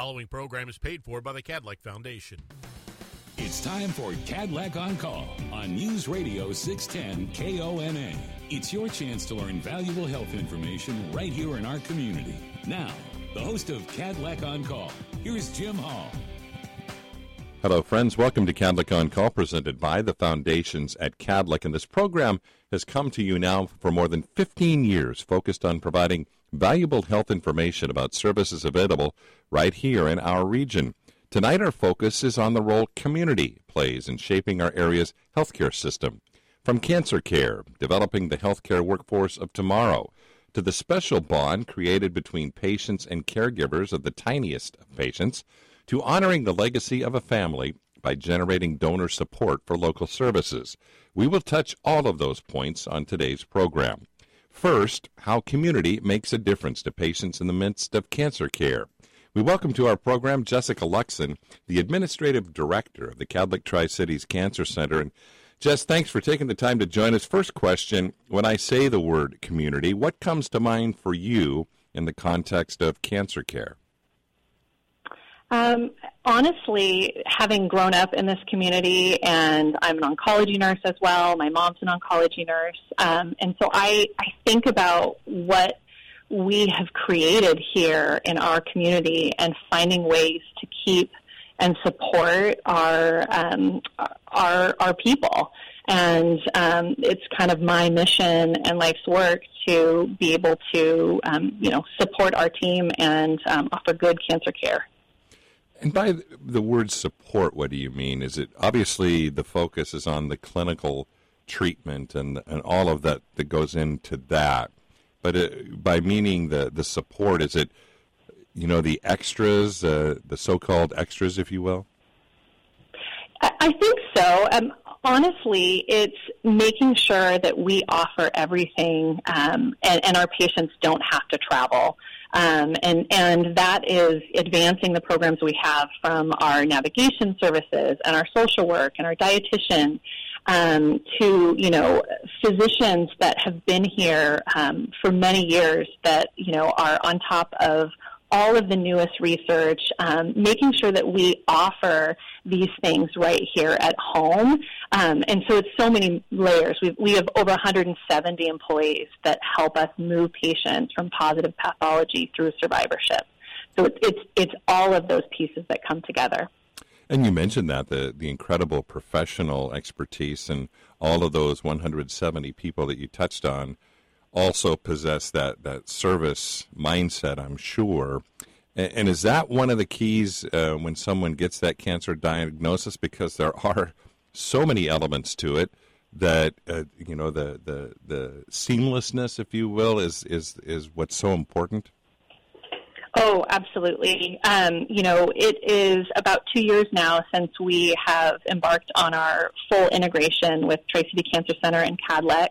following program is paid for by the Kadlec Foundation. It's time for Kadlec on Call on News Radio 610 KONA. It's your chance to learn valuable health information right here in our community. Now, the host of Kadlec on Call, here's Jim Hall. Hello, friends. Welcome to Kadlec on Call, presented by the foundations at Kadlec. And this program has come to you now for more than 15 years, focused on providing valuable health information about services available right here in our region. Tonight, our focus is on the role community plays in shaping our area's healthcare system. From cancer care, developing the healthcare workforce of tomorrow, to the special bond created between patients and caregivers of the tiniest of patients, to honoring the legacy of a family by generating donor support for local services. We will touch all of those points on today's program. First, how community makes a difference to patients in the midst of cancer care. We welcome to our program Jessica Luxon, the Administrative Director of the Kadlec Tri Cities Cancer Center. And Jess, thanks for taking the time to join us. First question When I say the word community, what comes to mind for you in the context of cancer care? Um, honestly, having grown up in this community, and I'm an oncology nurse as well. My mom's an oncology nurse, um, and so I I think about what we have created here in our community and finding ways to keep and support our um, our our people. And um, it's kind of my mission and life's work to be able to, um, you know, support our team and um, offer good cancer care. And by the word support, what do you mean? Is it obviously the focus is on the clinical treatment and and all of that that goes into that, but it, by meaning the the support, is it you know the extras, uh, the so-called extras, if you will? I think so. Um, honestly, it's making sure that we offer everything, um, and, and our patients don't have to travel. Um, and, and that is advancing the programs we have from our navigation services and our social work and our dietitian um, to, you know, physicians that have been here um, for many years that, you know, are on top of all of the newest research, um, making sure that we offer these things right here at home. Um, and so it's so many layers. We've, we have over 170 employees that help us move patients from positive pathology through survivorship. So it's, it's, it's all of those pieces that come together. And you mentioned that the the incredible professional expertise and all of those 170 people that you touched on also possess that, that service mindset, I'm sure. And, and is that one of the keys uh, when someone gets that cancer diagnosis? Because there are so many elements to it that uh, you know the, the the seamlessness, if you will, is is is what's so important. Oh, absolutely. Um, you know, it is about two years now since we have embarked on our full integration with Tri City Cancer Center and Kadlec.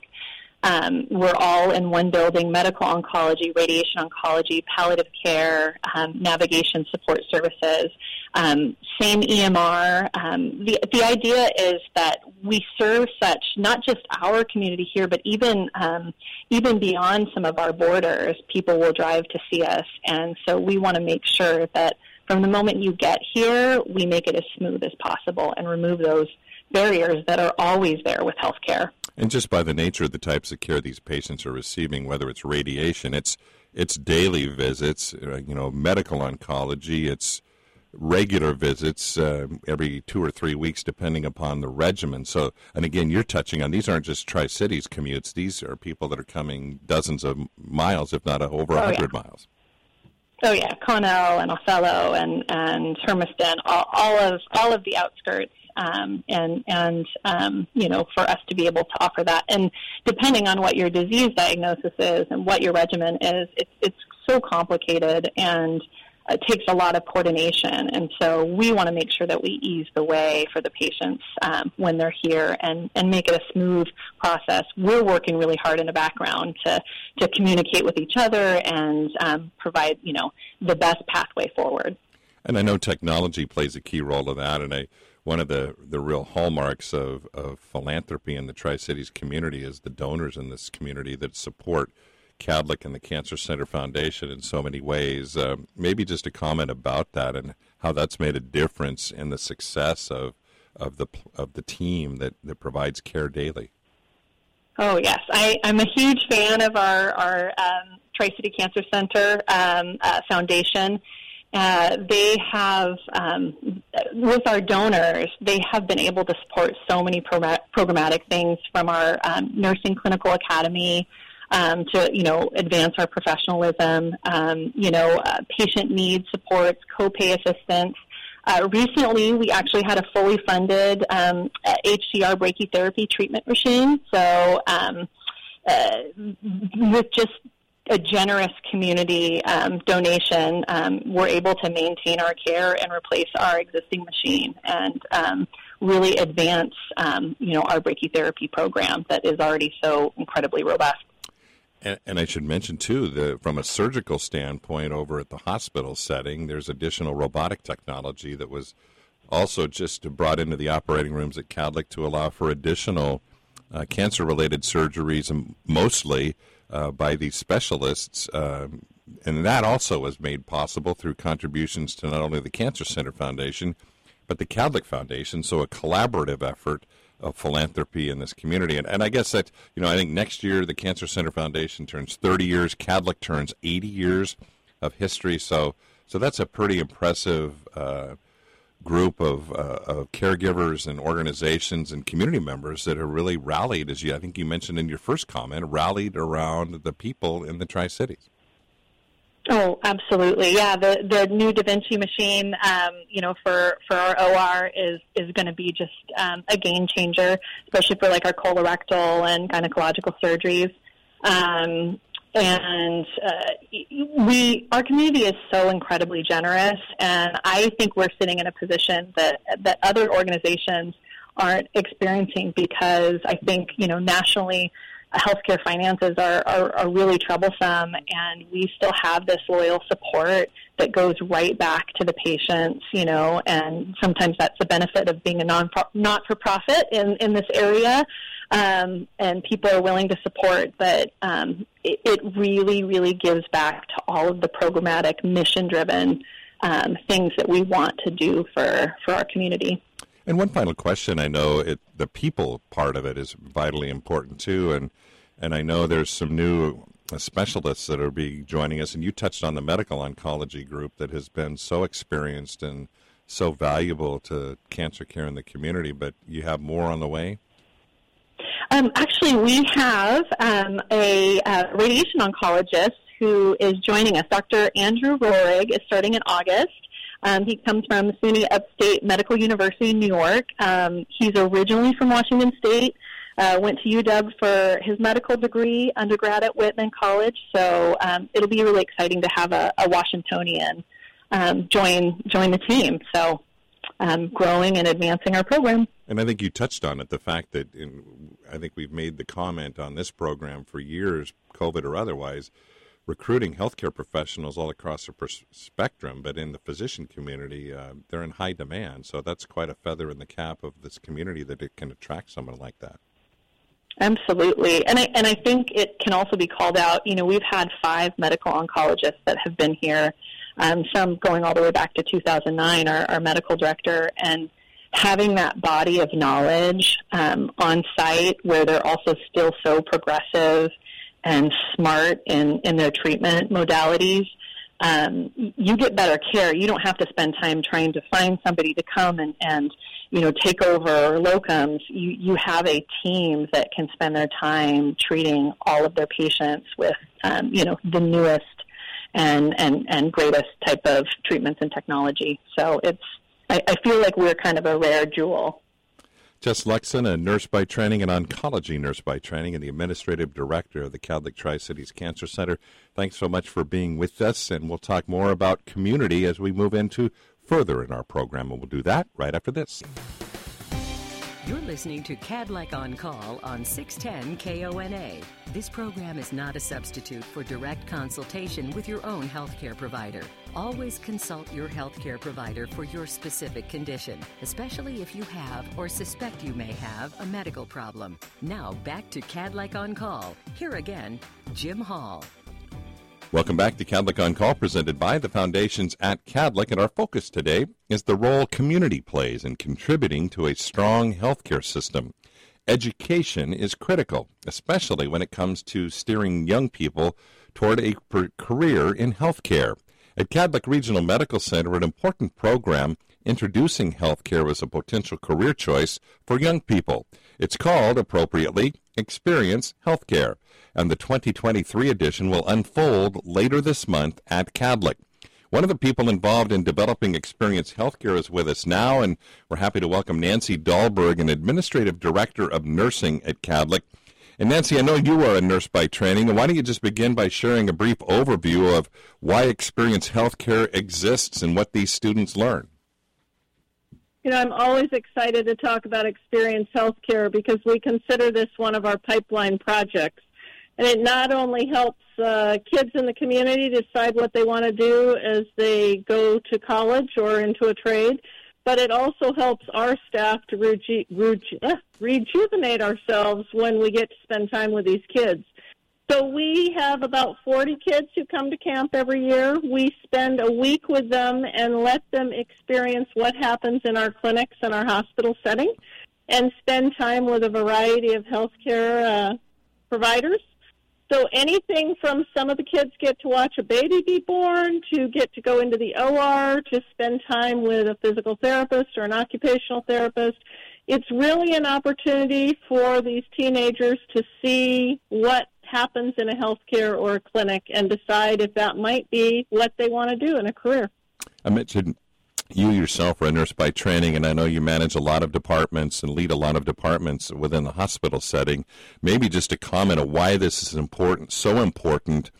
Um, we're all in one building medical oncology, radiation oncology, palliative care, um, navigation support services, um, same EMR. Um, the, the idea is that we serve such, not just our community here, but even, um, even beyond some of our borders, people will drive to see us. And so we want to make sure that from the moment you get here, we make it as smooth as possible and remove those barriers that are always there with healthcare. And just by the nature of the types of care these patients are receiving, whether it's radiation, it's it's daily visits, uh, you know, medical oncology, it's regular visits uh, every two or three weeks, depending upon the regimen. So, and again, you're touching on these aren't just Tri Cities commutes; these are people that are coming dozens of miles, if not over a oh, hundred yeah. miles. Oh yeah, Connell and Othello and and Hermiston, all, all of all of the outskirts um, and and um, you know for us to be able to offer that. And depending on what your disease diagnosis is and what your regimen is, it's it's so complicated and it takes a lot of coordination. And so we want to make sure that we ease the way for the patients um, when they're here and and make it a smooth process. We're working really hard in the background to to communicate with each other and um, provide you know the best pathway forward. And I know technology plays a key role in that, and I one of the, the real hallmarks of, of philanthropy in the Tri Cities community is the donors in this community that support Kadlec and the Cancer Center Foundation in so many ways. Uh, maybe just a comment about that and how that's made a difference in the success of of the of the team that, that provides care daily. Oh yes, I, I'm a huge fan of our our um, Tri City Cancer Center um, uh, Foundation. Uh, they have, um, with our donors, they have been able to support so many pro- programmatic things from our um, nursing clinical academy um, to, you know, advance our professionalism, um, you know, uh, patient needs supports, copay assistance. Uh, recently, we actually had a fully funded um, HDR brachytherapy treatment machine. So, um, uh, with just a generous community um, donation, um, we're able to maintain our care and replace our existing machine and um, really advance, um, you know, our brachytherapy program that is already so incredibly robust. And, and, I should mention too that from a surgical standpoint, over at the hospital setting, there's additional robotic technology that was also just brought into the operating rooms at Kadlec to allow for additional uh, cancer-related surgeries, and mostly uh, by these specialists. Um, and that also was made possible through contributions to not only the Cancer Center Foundation, but the Kadlec Foundation. So a collaborative effort of philanthropy in this community. And, and I guess that, you know, I think next year the Cancer Center Foundation turns 30 years, Kadlec turns 80 years of history. So, so that's a pretty impressive uh, group of, uh, of caregivers and organizations and community members that have really rallied, as you, I think you mentioned in your first comment, rallied around the people in the Tri Cities. Oh, absolutely. Yeah, the the new Da Vinci machine, um, you know, for for our OR is is going to be just um, a game changer, especially for like our colorectal and gynecological surgeries. Um, and uh, we our community is so incredibly generous, and I think we're sitting in a position that that other organizations aren't experiencing because I think you know nationally healthcare finances are, are, are really troublesome, and we still have this loyal support that goes right back to the patients, you know, and sometimes that's the benefit of being a non not for profit in, in this area. Um, and people are willing to support, but um, it, it, really, really gives back to all of the programmatic, mission driven um, things that we want to do for, for our community. And one final question. I know it, the people part of it is vitally important too, and and I know there's some new specialists that are be joining us. And you touched on the medical oncology group that has been so experienced and so valuable to cancer care in the community. But you have more on the way. Um, actually, we have um, a uh, radiation oncologist who is joining us. Dr. Andrew Rohrig is starting in August. Um, he comes from SUNY Upstate Medical University in New York. Um, he's originally from Washington State. Uh, went to UW for his medical degree, undergrad at Whitman College. So um, it'll be really exciting to have a, a Washingtonian um, join join the team. So um, growing and advancing our program. And I think you touched on it the fact that in, I think we've made the comment on this program for years, COVID or otherwise recruiting healthcare professionals all across the pers- spectrum, but in the physician community, uh, they're in high demand. So that's quite a feather in the cap of this community that it can attract someone like that. Absolutely, and I and I think it can also be called out. You know, we've had five medical oncologists that have been here, um, some going all the way back to 2009. Our, our medical director and having that body of knowledge um, on site, where they're also still so progressive and smart in, in their treatment modalities, um, you get better care. You don't have to spend time trying to find somebody to come and, and you know, take over locums. You, you have a team that can spend their time treating all of their patients with, um, you know, the newest and, and, and greatest type of treatments and technology. So it's, I, I feel like we're kind of a rare jewel. Jess Luxon, a nurse by training and oncology nurse by training, and the administrative director of the Kadlec Tri Cities Cancer Center. Thanks so much for being with us, and we'll talk more about community as we move into further in our program, and we'll do that right after this. You're listening to Kadlec on Call on 610 KONA. This program is not a substitute for direct consultation with your own healthcare provider. Always consult your healthcare provider for your specific condition, especially if you have or suspect you may have a medical problem. Now back to Kadlec on Call. Here again, Jim Hall. Welcome back to Kadlec on Call, presented by the foundations at Kadlec. And our focus today is the role community plays in contributing to a strong healthcare system. Education is critical, especially when it comes to steering young people toward a career in healthcare. At Kadlec Regional Medical Center, an important program introducing healthcare as a potential career choice for young people. It's called, appropriately, Experience Healthcare and the 2023 edition will unfold later this month at Kadlec. One of the people involved in developing Experience Healthcare is with us now, and we're happy to welcome Nancy Dahlberg, an Administrative Director of Nursing at Kadlec. And Nancy, I know you are a nurse by training, and why don't you just begin by sharing a brief overview of why Experience Healthcare exists and what these students learn? You know, I'm always excited to talk about Experience Healthcare because we consider this one of our pipeline projects and it not only helps uh, kids in the community decide what they want to do as they go to college or into a trade, but it also helps our staff to reju- reju- uh, rejuvenate ourselves when we get to spend time with these kids. So we have about 40 kids who come to camp every year. We spend a week with them and let them experience what happens in our clinics and our hospital setting and spend time with a variety of healthcare uh, providers so anything from some of the kids get to watch a baby be born, to get to go into the OR, to spend time with a physical therapist or an occupational therapist. It's really an opportunity for these teenagers to see what happens in a healthcare or a clinic and decide if that might be what they want to do in a career. I mentioned you yourself are a nurse by training, and I know you manage a lot of departments and lead a lot of departments within the hospital setting. Maybe just a comment on why this is important, so important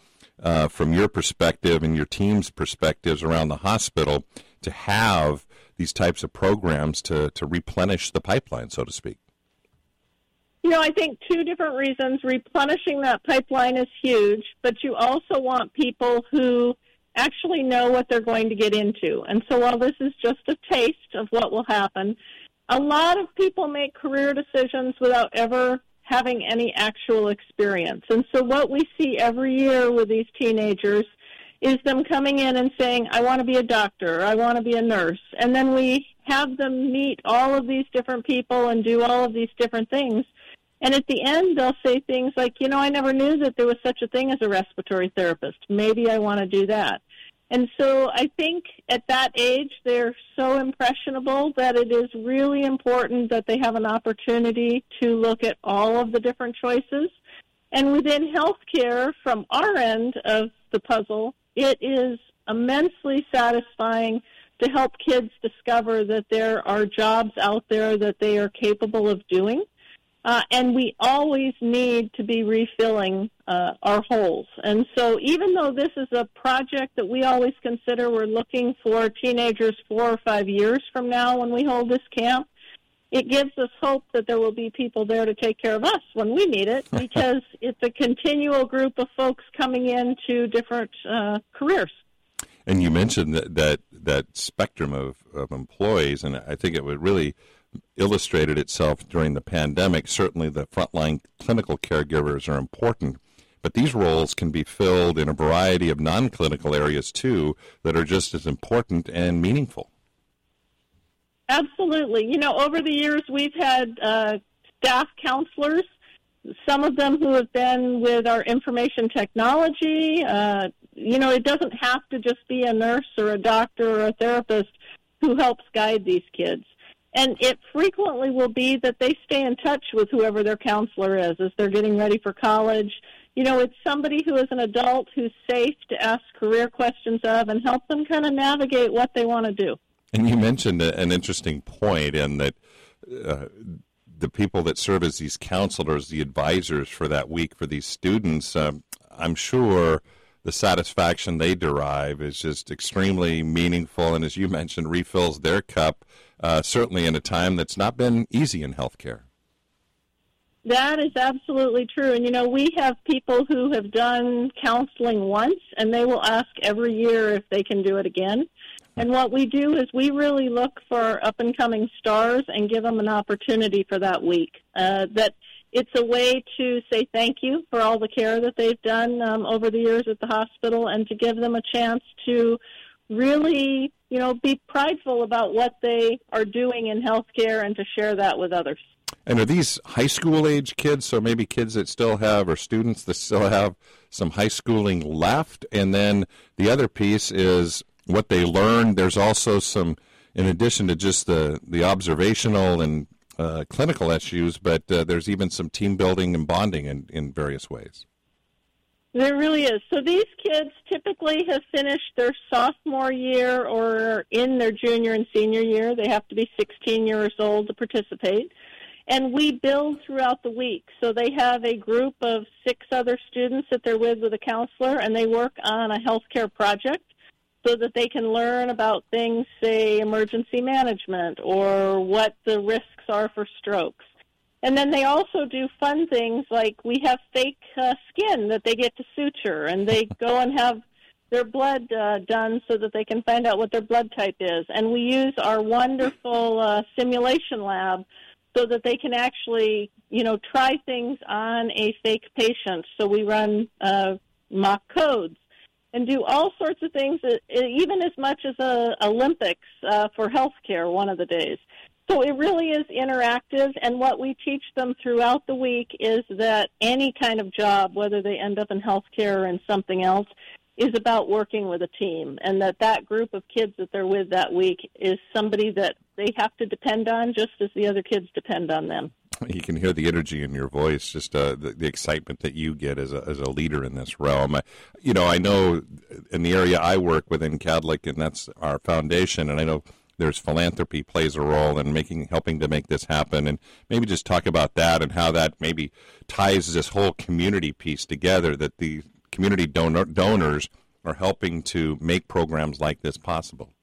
uh, from your perspective and your team's perspectives around the hospital to have these types of programs to, to replenish the pipeline, so to speak. You know, I think two different reasons. Replenishing that pipeline is huge, but you also want people who actually know what they're going to get into. And so while this is just a taste of what will happen, a lot of people make career decisions without ever having any actual experience. And so what we see every year with these teenagers is them coming in and saying, I want to be a doctor, I want to be a nurse. And then we have them meet all of these different people and do all of these different things. And at the end, they'll say things like, you know, I never knew that there was such a thing as a respiratory therapist. Maybe I want to do that. And so I think at that age, they're so impressionable that it is really important that they have an opportunity to look at all of the different choices. And within healthcare, from our end of the puzzle, it is immensely satisfying to help kids discover that there are jobs out there that they are capable of doing uh, and we always need to be refilling uh, our holes. And so, even though this is a project that we always consider we're looking for teenagers four or five years from now when we hold this camp, it gives us hope that there will be people there to take care of us when we need it because it's a continual group of folks coming into different uh, careers. And you mentioned that, that, that spectrum of, of employees, and I think it would really illustrated itself during the pandemic. Certainly, the frontline clinical caregivers are important, but these roles can be filled in a variety of non clinical areas too that are just as important and meaningful. Absolutely. You know, over the years, we've had uh, staff counselors, some of them who have been with our information technology. Uh, you know, it doesn't have to just be a nurse or a doctor or a therapist who helps guide these kids. And it frequently will be that they stay in touch with whoever their counselor is as they're getting ready for college. You know, it's somebody who is an adult who's safe to ask career questions of and help them kind of navigate what they want to do. And you mentioned an interesting point in that uh, the people that serve as these counselors, the advisors for that week for these students, um, I'm sure the satisfaction they derive is just extremely meaningful, and as you mentioned, refills their cup. Uh, certainly, in a time that's not been easy in healthcare. That is absolutely true. And you know, we have people who have done counseling once and they will ask every year if they can do it again. And what we do is we really look for up and coming stars and give them an opportunity for that week. Uh, that it's a way to say thank you for all the care that they've done um, over the years at the hospital and to give them a chance to really, you know, be prideful about what they are doing in healthcare and to share that with others. And are these high school age kids? So maybe kids that still have, or students that still have some high schooling left? And then the other piece is what they learn. There's also some, in addition to just the, the observational and uh, clinical issues, but uh, there's even some team building and bonding in, in various ways. There really is. So these kids typically have finished their sophomore year or in their junior and senior year. They have to be 16 years old to participate and we build throughout the week. So they have a group of six other students that they're with with a counselor, and they work on a healthcare project so that they can learn about things, say, emergency management or what the risks are for strokes. And then they also do fun things like we have fake uh, skin that they get to suture, and they go and have their blood uh, done so that they can find out what their blood type is. And we use our wonderful uh, simulation lab so that they can actually, you know, try things on a fake patient. So we run uh, mock codes and do all sorts of things, uh, even as much as a Olympics uh, for healthcare one of the days. So it really is interactive, and what we teach them throughout the week is that any kind of job, whether they end up in healthcare or in something else, is about working with a team and that that group of kids that they're with that week is somebody that they have to depend on just as the other kids depend on them. You can hear the energy in your voice, just uh, the, the, excitement that you get as a, as a leader in this realm. I, you know, I know in the area I work within Kadlec, and that's our foundation, and I know there's philanthropy plays a role in making helping to make this happen and maybe just talk about that and how that maybe ties this whole community piece together that the community donor, donors are helping to make programs like this possible.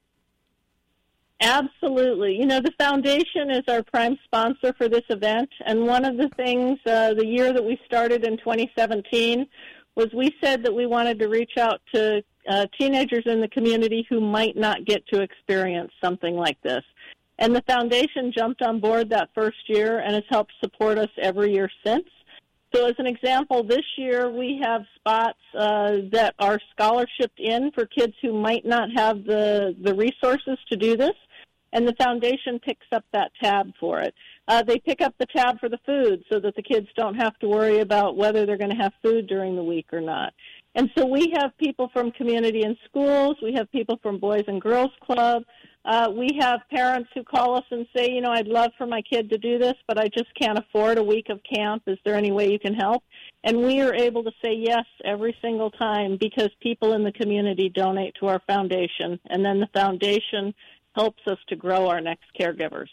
Absolutely. You know, the foundation is our prime sponsor for this event. And one of the things, uh, the year that we started in 2017, was we said that we wanted to reach out to uh, teenagers in the community who might not get to experience something like this. And the foundation jumped on board that first year and has helped support us every year since. So, as an example, this year we have spots uh, that are scholarshiped in for kids who might not have the, the resources to do this, and the foundation picks up that tab for it. Uh, they pick up the tab for the food so that the kids don't have to worry about whether they're going to have food during the week or not. And so we have people from community and schools, we have people from Boys and Girls Club, uh, we have parents who call us and say, you know, I'd love for my kid to do this, but I just can't afford a week of camp. Is there any way you can help? And we are able to say yes every single time because people in the community donate to our foundation, and then the foundation helps us to grow our next caregivers.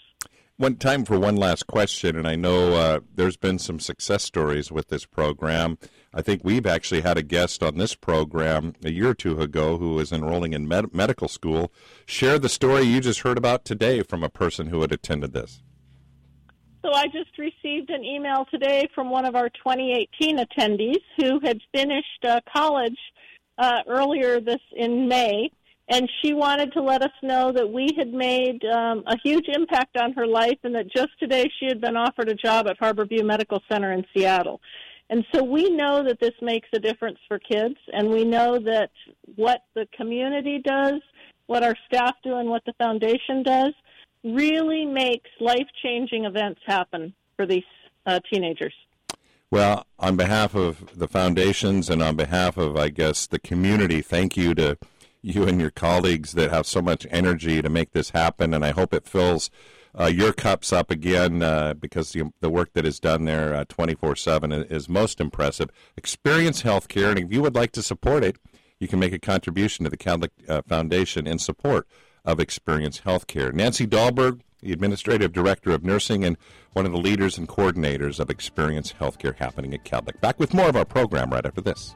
One time for one last question, and I know uh, there's been some success stories with this program. I think we've actually had a guest on this program a year or two ago who was enrolling in med- medical school. Share the story you just heard about today from a person who had attended this. So I just received an email today from one of our 2018 attendees who had finished uh, college uh, earlier this in May, and she wanted to let us know that we had made um, a huge impact on her life, and that just today she had been offered a job at Harborview Medical Center in Seattle. And so we know that this makes a difference for kids, and we know that what the community does, what our staff do, and what the foundation does really makes life changing events happen for these uh, teenagers. Well, on behalf of the foundations and on behalf of, I guess, the community, thank you to you and your colleagues that have so much energy to make this happen, and I hope it fills uh, your cup's up again uh, because the, the work that is done there uh, 24 7 is most impressive. Experience Healthcare, and if you would like to support it, you can make a contribution to the Kadlec uh, Foundation in support of Experience Healthcare. Nancy Dahlberg, the Administrative Director of Nursing and one of the leaders and coordinators of Experience Healthcare happening at Kadlec. Back with more of our program right after this.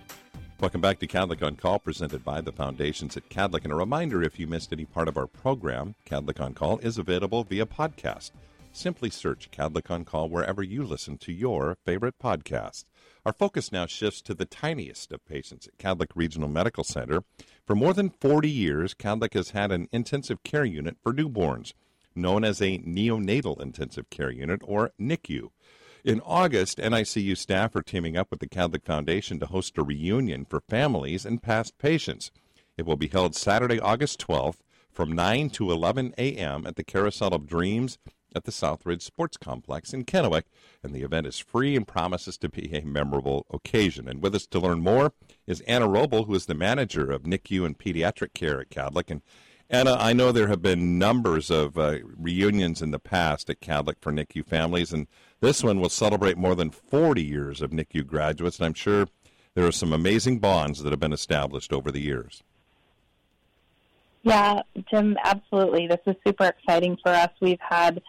Welcome back to Kadlec on Call, presented by the Foundations at Kadlec. And a reminder if you missed any part of our program, Kadlec on Call is available via podcast. Simply search Kadlec on Call wherever you listen to your favorite podcast. Our focus now shifts to the tiniest of patients at Kadlec Regional Medical Center. For more than 40 years, Kadlec has had an intensive care unit for newborns, known as a neonatal intensive care unit, or NICU. In August, NICU staff are teaming up with the Kadlec Foundation to host a reunion for families and past patients. It will be held Saturday, August 12th from 9 to 11 a.m. at the Carousel of Dreams at the Southridge Sports Complex in Kennewick, and the event is free and promises to be a memorable occasion. And with us to learn more is Anna Roble, who is the manager of NICU and pediatric care at Kadlec. And Anna, I know there have been numbers of uh, reunions in the past at Kadlec for NICU families, and this one will celebrate more than 40 years of NICU graduates, and I'm sure there are some amazing bonds that have been established over the years. Yeah, Jim, absolutely. This is super exciting for us. We've had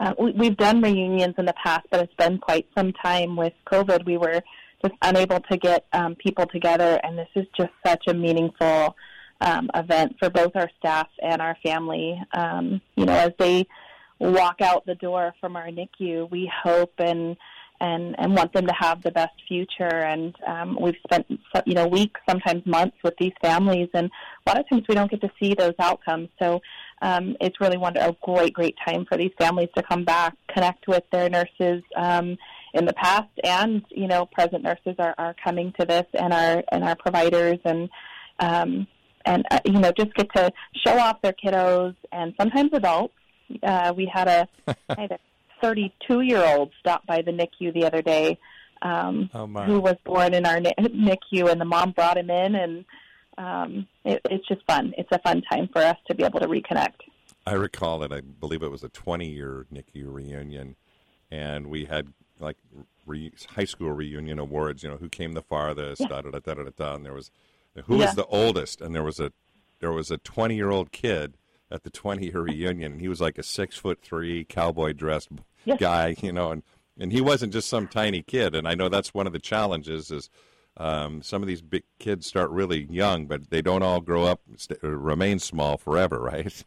uh, we, have done reunions in the past, but it's been quite some time with COVID. We were just unable to get um, people together, and this is just such a meaningful um, event for both our staff and our family. Um, you know, as they walk out the door from our NICU, we hope and and and want them to have the best future. And um, we've spent you know weeks, sometimes months, with these families, and a lot of times we don't get to see those outcomes. So um, it's really one a great great time for these families to come back, connect with their nurses. Um, in the past and you know present nurses are, are coming to this and our and our providers and um, and uh, you know just get to show off their kiddos and sometimes adults uh, we had a, had a 32 year old stop by the NICU the other day um, oh who was born in our NICU, and the mom brought him in, and um, it, it's just fun. It's a fun time for us to be able to reconnect. I recall that I believe it was a 20 year NICU reunion, and we had like re- high school reunion awards. You know, who came the farthest? Yeah. Da, da, da, da, da, da, and there was who yeah. was the oldest, and there was a there was a 20 year old kid at the 20 year reunion. He was like a six foot three cowboy dressed yes. guy, you know, and, and he wasn't just some tiny kid. And I know that's one of the challenges is um, some of these big kids start really young, but they don't all grow up, st- remain small forever, right?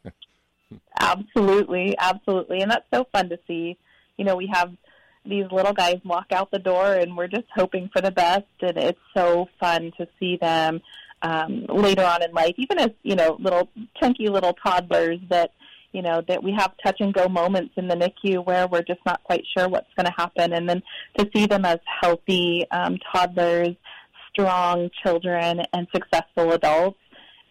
absolutely, absolutely. And that's so fun to see. You know, we have these little guys walk out the door and we're just hoping for the best. And it's so fun to see them um, later on in life, even as you know little chunky little toddlers that you know that we have touch and go moments in the NICU where we're just not quite sure what's going to happen, and then to see them as healthy um, toddlers, strong children, and successful adults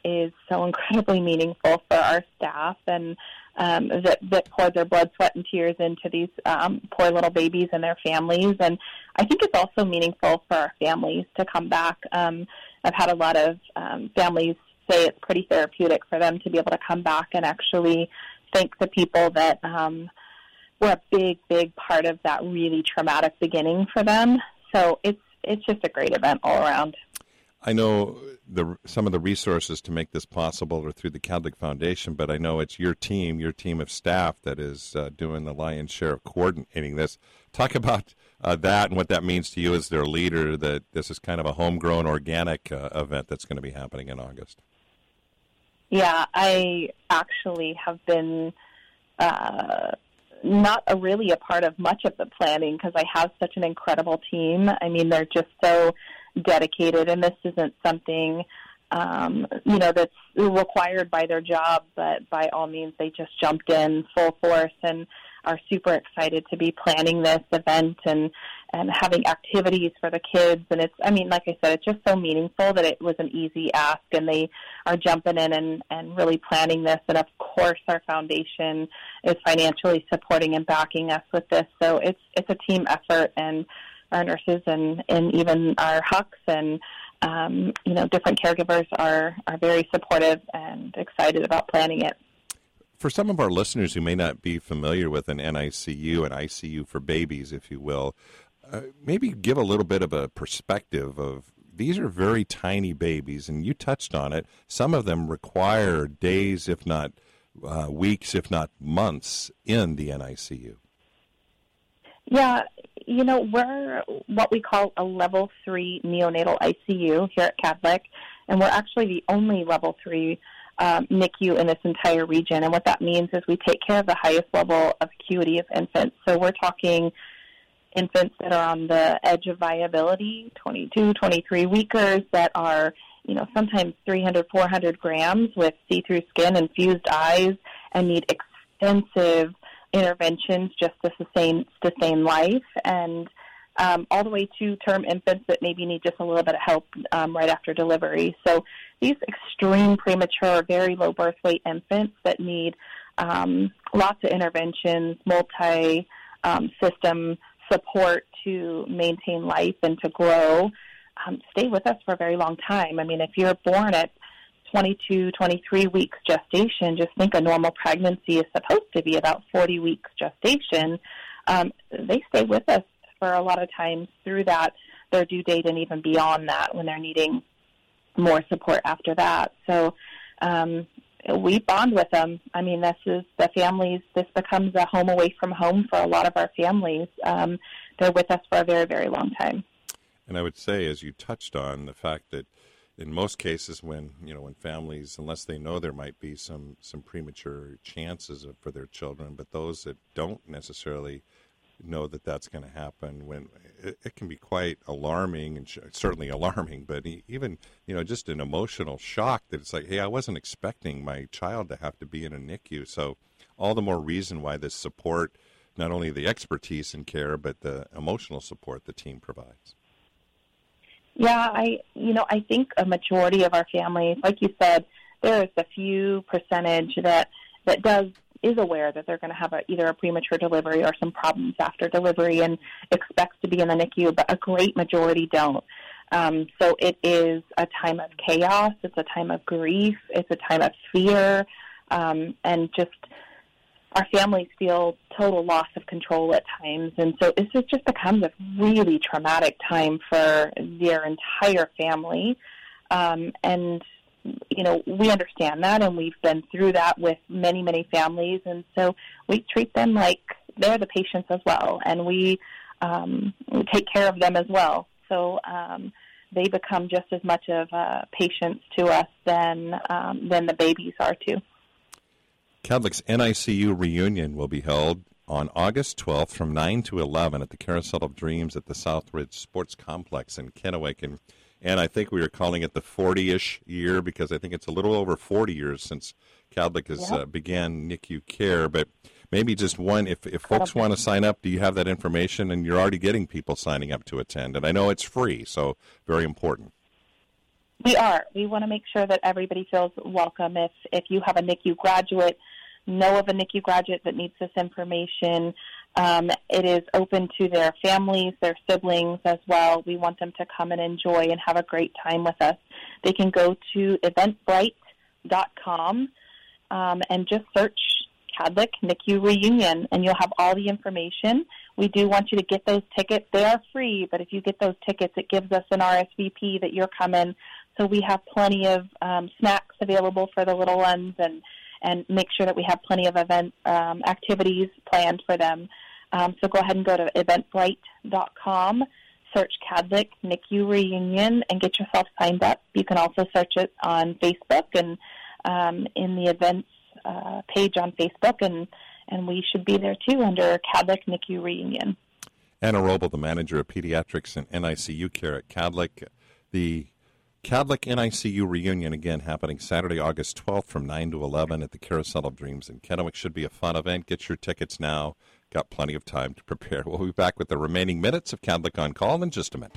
is so incredibly meaningful for our staff. And um, that, that poured their blood, sweat, and tears into these um, poor little babies and their families. And I think it's also meaningful for our families to come back. Um, I've had a lot of um, families say it's pretty therapeutic for them to be able to come back and actually thank the people that um, were a big, big part of that really traumatic beginning for them. So it's it's just a great event all around. I know the some of the resources to make this possible are through the Kadlec Foundation, but I know it's your team, your team of staff, that is uh, doing the lion's share of coordinating this. Talk about uh, that and what that means to you as their leader. That this is kind of a homegrown, organic uh, event that's going to be happening in August. Yeah, I actually have been uh, not a, really a part of much of the planning because I have such an incredible team. I mean, they're just so dedicated, and this isn't something um, you know that's required by their job, but by all means, they just jumped in full force and are super excited to be planning this event and and having activities for the kids. And it's I mean like I said it's just so meaningful that it was an easy ask and they are jumping in and and really planning this. And of course our foundation is financially supporting and backing us with this. So it's it's a team effort and our nurses and, and even our HUCs and um, you know different caregivers are are very supportive and excited about planning it. for some of our listeners who may not be familiar with an NICU, an ICU for babies, if you will, uh, maybe give a little bit of a perspective of these are very tiny babies, and you touched on it. Some of them require days, if not uh, weeks, if not months, in the NICU. Yeah, you know, we're what we call a level three neonatal ICU here at Kadlec, and we're actually the only level three um, NICU in this entire region. And what that means is we take care of the highest level of acuity of infants. So we're talking infants that are on the edge of viability, 22, 23 weekers that are, you know, sometimes 300, 400 grams with see-through skin and fused eyes and need extensive interventions just to sustain sustain life and um, all the way to term infants that maybe need just a little bit of help um, right after delivery. So these extreme premature, very low birth weight infants that need um, lots of interventions, multi um, system support to maintain life and to grow, um, stay with us for a very long time. I mean, if you're born at 22, 23 weeks gestation, just think a normal pregnancy is supposed to be about 40 weeks gestation. Um, they stay with us for a lot of times through that, their due date, and even beyond that when they're needing more support after that. So um, we bond with them. I mean, this is the families. This becomes a home away from home for a lot of our families. Um, they're with us for a very, very long time. And I would say, as you touched on, the fact that in most cases, when you know when families, unless they know there might be some some premature chances of, for their children, but those that don't necessarily know that that's going to happen when it, it, can be quite alarming and sh- certainly alarming but even you know just an emotional shock that it's like hey i wasn't expecting my child to have to be in a nicu so all the more reason why this support not only the expertise and care but the emotional support the team provides yeah i you know i think a majority of our families like you said there is a few percentage that that does is aware that they're going to have a, either a premature delivery or some problems after delivery and expects to be in the NICU, but a great majority don't. Um, so it is a time of chaos. It's a time of grief. It's a time of fear, um, and just our families feel total loss of control at times. And so this just becomes a really traumatic time for their entire family. Um, and you know, we understand that and we've been through that with many, many families. And so we treat them like they're the patients as well. And we, um, we take care of them as well. So um, they become just as much of uh, patients to us than, um, than the babies are too. Kadlec's NICU reunion will be held on August 12th from 9 to 11 at the Carousel of Dreams at the Southridge Sports Complex in Kennewick. And and I think we are calling it the 40-ish year because I think it's a little over 40 years since Kadlec has uh, began NICU care. But maybe just one, if, if folks want to sign up, do you have that information? And you're already getting people signing up to attend. And I know it's free, so very important. We are. We want to make sure that everybody feels welcome. If if you have a NICU graduate, know of a NICU graduate that needs this information, um, it is open to their families, their siblings as well. We want them to come and enjoy and have a great time with us. They can go to eventbrite.com um, and just search Kadlec NICU Reunion, and you'll have all the information. We do want you to get those tickets. They are free, but if you get those tickets, it gives us an RSVP that you're coming. So we have plenty of um, snacks available for the little ones and and make sure that we have plenty of event um, activities planned for them. Um, so go ahead and go to eventbrite.com, search Kadlec NICU Reunion, and get yourself signed up. You can also search it on Facebook and um, in the events uh, page on Facebook, and, and we should be there too under Kadlec NICU Reunion. Anna Roble, the manager of pediatrics and NICU care at Kadlec. The Kadlec NICU reunion again happening Saturday, August 12th from 9 to 11 at the Carousel of Dreams in Kennewick. Should be a fun event. Get your tickets now. Got plenty of time to prepare. We'll be back with the remaining minutes of Kadlec on Call in just a minute.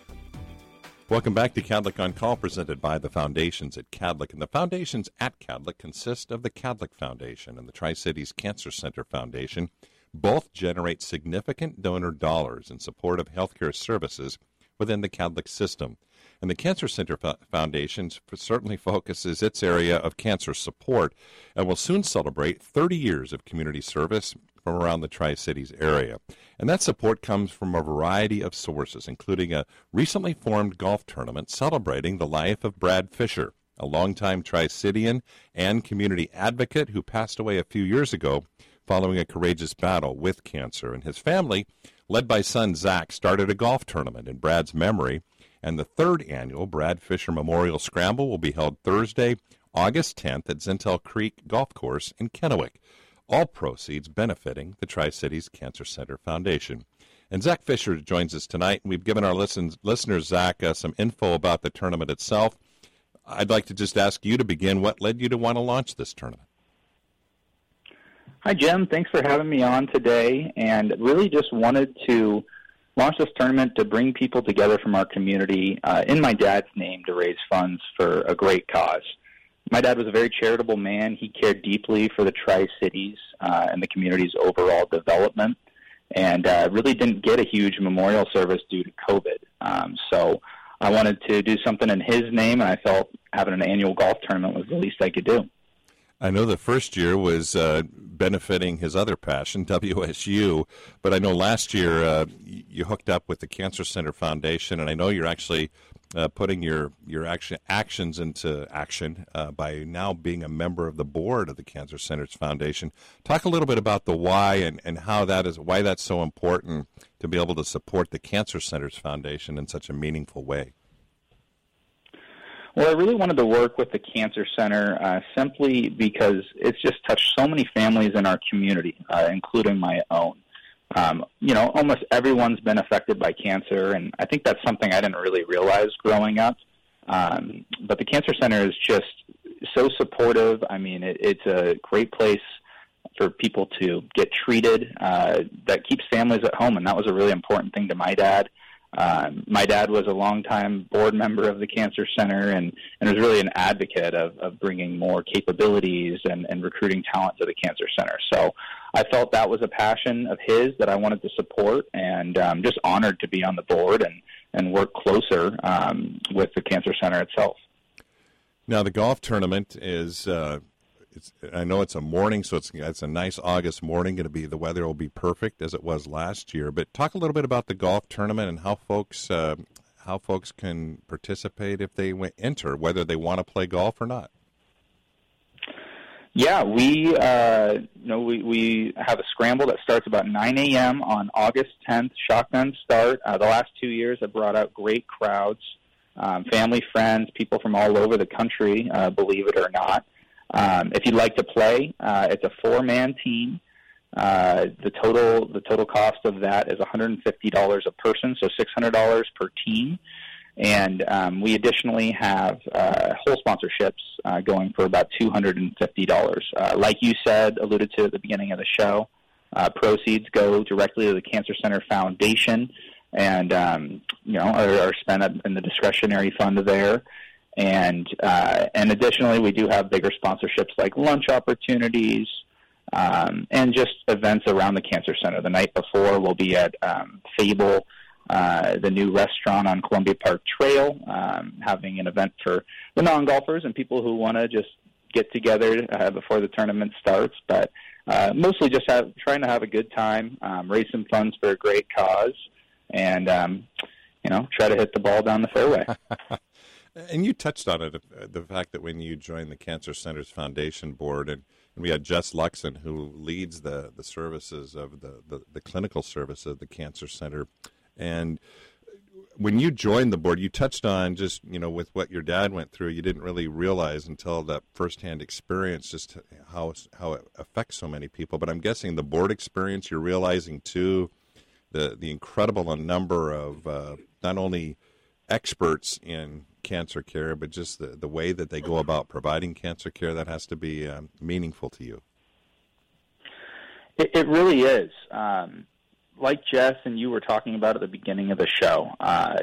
Welcome back to Kadlec on Call, presented by the Foundations at Kadlec. And the foundations at Kadlec consist of the Kadlec Foundation and the Tri Cities Cancer Center Foundation. Both generate significant donor dollars in support of healthcare services within the Kadlec system. And the Cancer Center Foundation certainly focuses its area of cancer support and will soon celebrate 30 years of community service from around the Tri Cities area. And that support comes from a variety of sources, including a recently formed golf tournament celebrating the life of Brad Fisher, a longtime Tri Citian and community advocate who passed away a few years ago following a courageous battle with cancer. And his family, led by son Zach, started a golf tournament in Brad's memory. And the third annual Brad Fisher Memorial Scramble will be held Thursday, August 10th at Zintel Creek Golf Course in Kennewick all proceeds benefiting the Tri Cities Cancer Center Foundation. And Zach Fisher joins us tonight, we've given our listen, listeners, Zach, uh, some info about the tournament itself. I'd like to just ask you to begin. What led you to want to launch this tournament? Hi, Jim. Thanks for having me on today. And really just wanted to launch this tournament to bring people together from our community uh, in my dad's name to raise funds for a great cause my dad was a very charitable man. He cared deeply for the Tri Cities uh, and the community's overall development, and uh, really didn't get a huge memorial service due to COVID. Um, so I wanted to do something in his name, and I felt having an annual golf tournament was the least I could do. I know the first year was uh, benefiting his other passion, WSU, but I know last year uh, you hooked up with the Cancer Center Foundation, and I know you're actually uh, putting your your action actions into action uh, by now being a member of the board of the Cancer Centers Foundation. Talk a little bit about the why and, and how that is why that's so important to be able to support the Cancer Centers Foundation in such a meaningful way. Well, I really wanted to work with the Cancer Center uh, simply because it's just touched so many families in our community, uh, including my own um, you know, almost everyone's been affected by cancer, and I think that's something I didn't really realize growing up. Um, but the Cancer Center is just so supportive. I mean, it, it's a great place for people to get treated uh, that keeps families at home, and that was a really important thing to my dad. Um, my dad was a longtime board member of the Cancer Center and, and was really an advocate of, of bringing more capabilities and, and recruiting talent to the Cancer Center. So I felt that was a passion of his that I wanted to support and um, just honored to be on the board and, and work closer um, with the Cancer Center itself. Now, the golf tournament is uh, it's I know it's a morning, so it's it's a nice August morning. Going to be the weather will be perfect as it was last year. But talk a little bit about the golf tournament and how folks uh, how folks can participate if they enter, whether they want to play golf or not. Yeah, we uh, you know we, we have a scramble that starts about 9 a.m. on August 10th. Shotgun start. Uh, the last two years have brought out great crowds, um, family, friends, people from all over the country. Uh, believe it or not. Um, if you'd like to play, uh, it's a four-man team. Uh, the total the total cost of that is $150 a person, so $600 per team. And um, we additionally have uh, hole sponsorships uh, going for about $250. Uh, like you said, alluded to at the beginning of the show, uh, proceeds go directly to the Cancer Center Foundation, and um, you know are, are spent in the discretionary fund there. And uh, and additionally, we do have bigger sponsorships like lunch opportunities um, and just events around the Cancer Center. The night before, we'll be at um, Fable, uh, the new restaurant on Columbia Park Trail, um, having an event for the non golfers and people who want to just get together uh, before the tournament starts. But uh, mostly just have, trying to have a good time, um, raise some funds for a great cause, and um, you know try to hit the ball down the fairway. And you touched on it, uh, the fact that when you joined the Cancer Centers Foundation Board, and, and we had Jess Luxon, who leads the, the services of the, the, the clinical service of the Cancer Center. And when you joined the board, you touched on just, you know, with what your dad went through, you didn't really realize until that firsthand experience just how, how it affects so many people. But I'm guessing the board experience, you're realizing too the, the incredible number of uh, not only experts in cancer care, but just the, the way that they go about providing cancer care, that has to be um, meaningful to you. It, it really is. Um, like Jess and you were talking about at the beginning of the show, uh,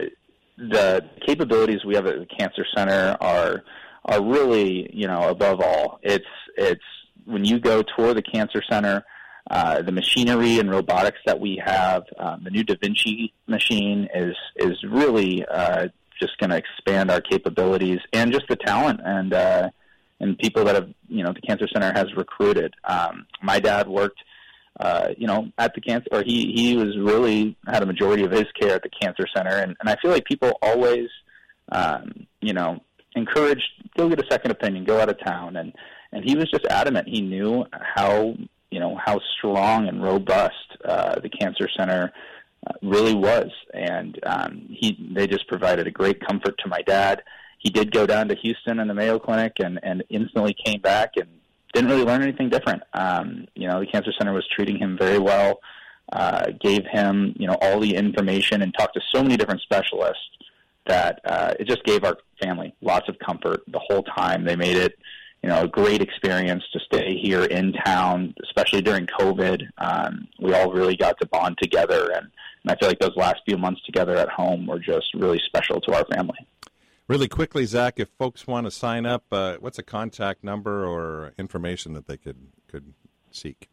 the capabilities we have at the Cancer Center are are really, you know, above all. It's it's when you go tour the Cancer Center, uh, the machinery and robotics that we have, um, the new Da Vinci machine is is really uh, just going to expand our capabilities and just the talent and uh, and people that have you know the Cancer Center has recruited. Um, my dad worked uh, you know, at the cancer, or he he was really had a majority of his care at the cancer center, and and I feel like people always, um, you know, encouraged go get a second opinion, go out of town, and and he was just adamant. He knew how you know how strong and robust uh, the cancer center really was, and um, he they just provided a great comfort to my dad. He did go down to Houston and the Mayo Clinic, and and instantly came back and didn't really learn anything different. Um, you know, the cancer center was treating him very well, uh, gave him you know all the information, and talked to so many different specialists that uh, it just gave our family lots of comfort the whole time. They made it you know a great experience to stay here in town, especially during COVID. Um, we all really got to bond together, and, and I feel like those last few months together at home were just really special to our family. Really quickly, Zach, if folks want to sign up, uh, what's a contact number or information that they could could seek?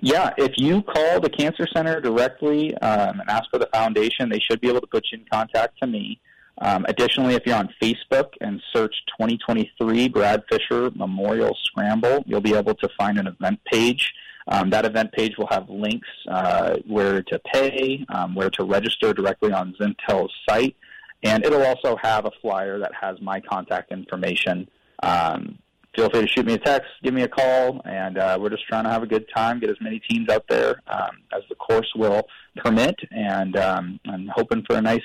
Yeah, if you call the Cancer Center directly um, and ask for the foundation, they should be able to put you in contact to me. Um, additionally, if you're on Facebook and search 2023 Brad Fisher Memorial Scramble, you'll be able to find an event page. Um, that event page will have links uh, where to pay, um, where to register directly on Zintel's site, and it'll also have a flyer that has my contact information. Um, feel free to shoot me a text, give me a call, and uh, we're just trying to have a good time, get as many teams out there um, as the course will permit, and um, I'm hoping for a nice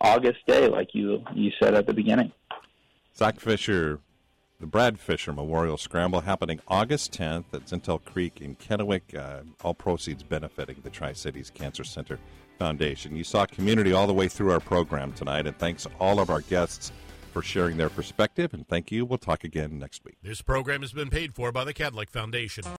August day, like you you said at the beginning. Zach Fisher, the Brad Fisher Memorial Scramble happening August 10th at Zintel Creek in Kennewick. Uh, all proceeds benefiting the Tri Cities Cancer Center. Foundation. You saw community all the way through our program tonight, and thanks all of our guests for sharing their perspective. And thank you. We'll talk again next week. This program has been paid for by the Kadlec Foundation.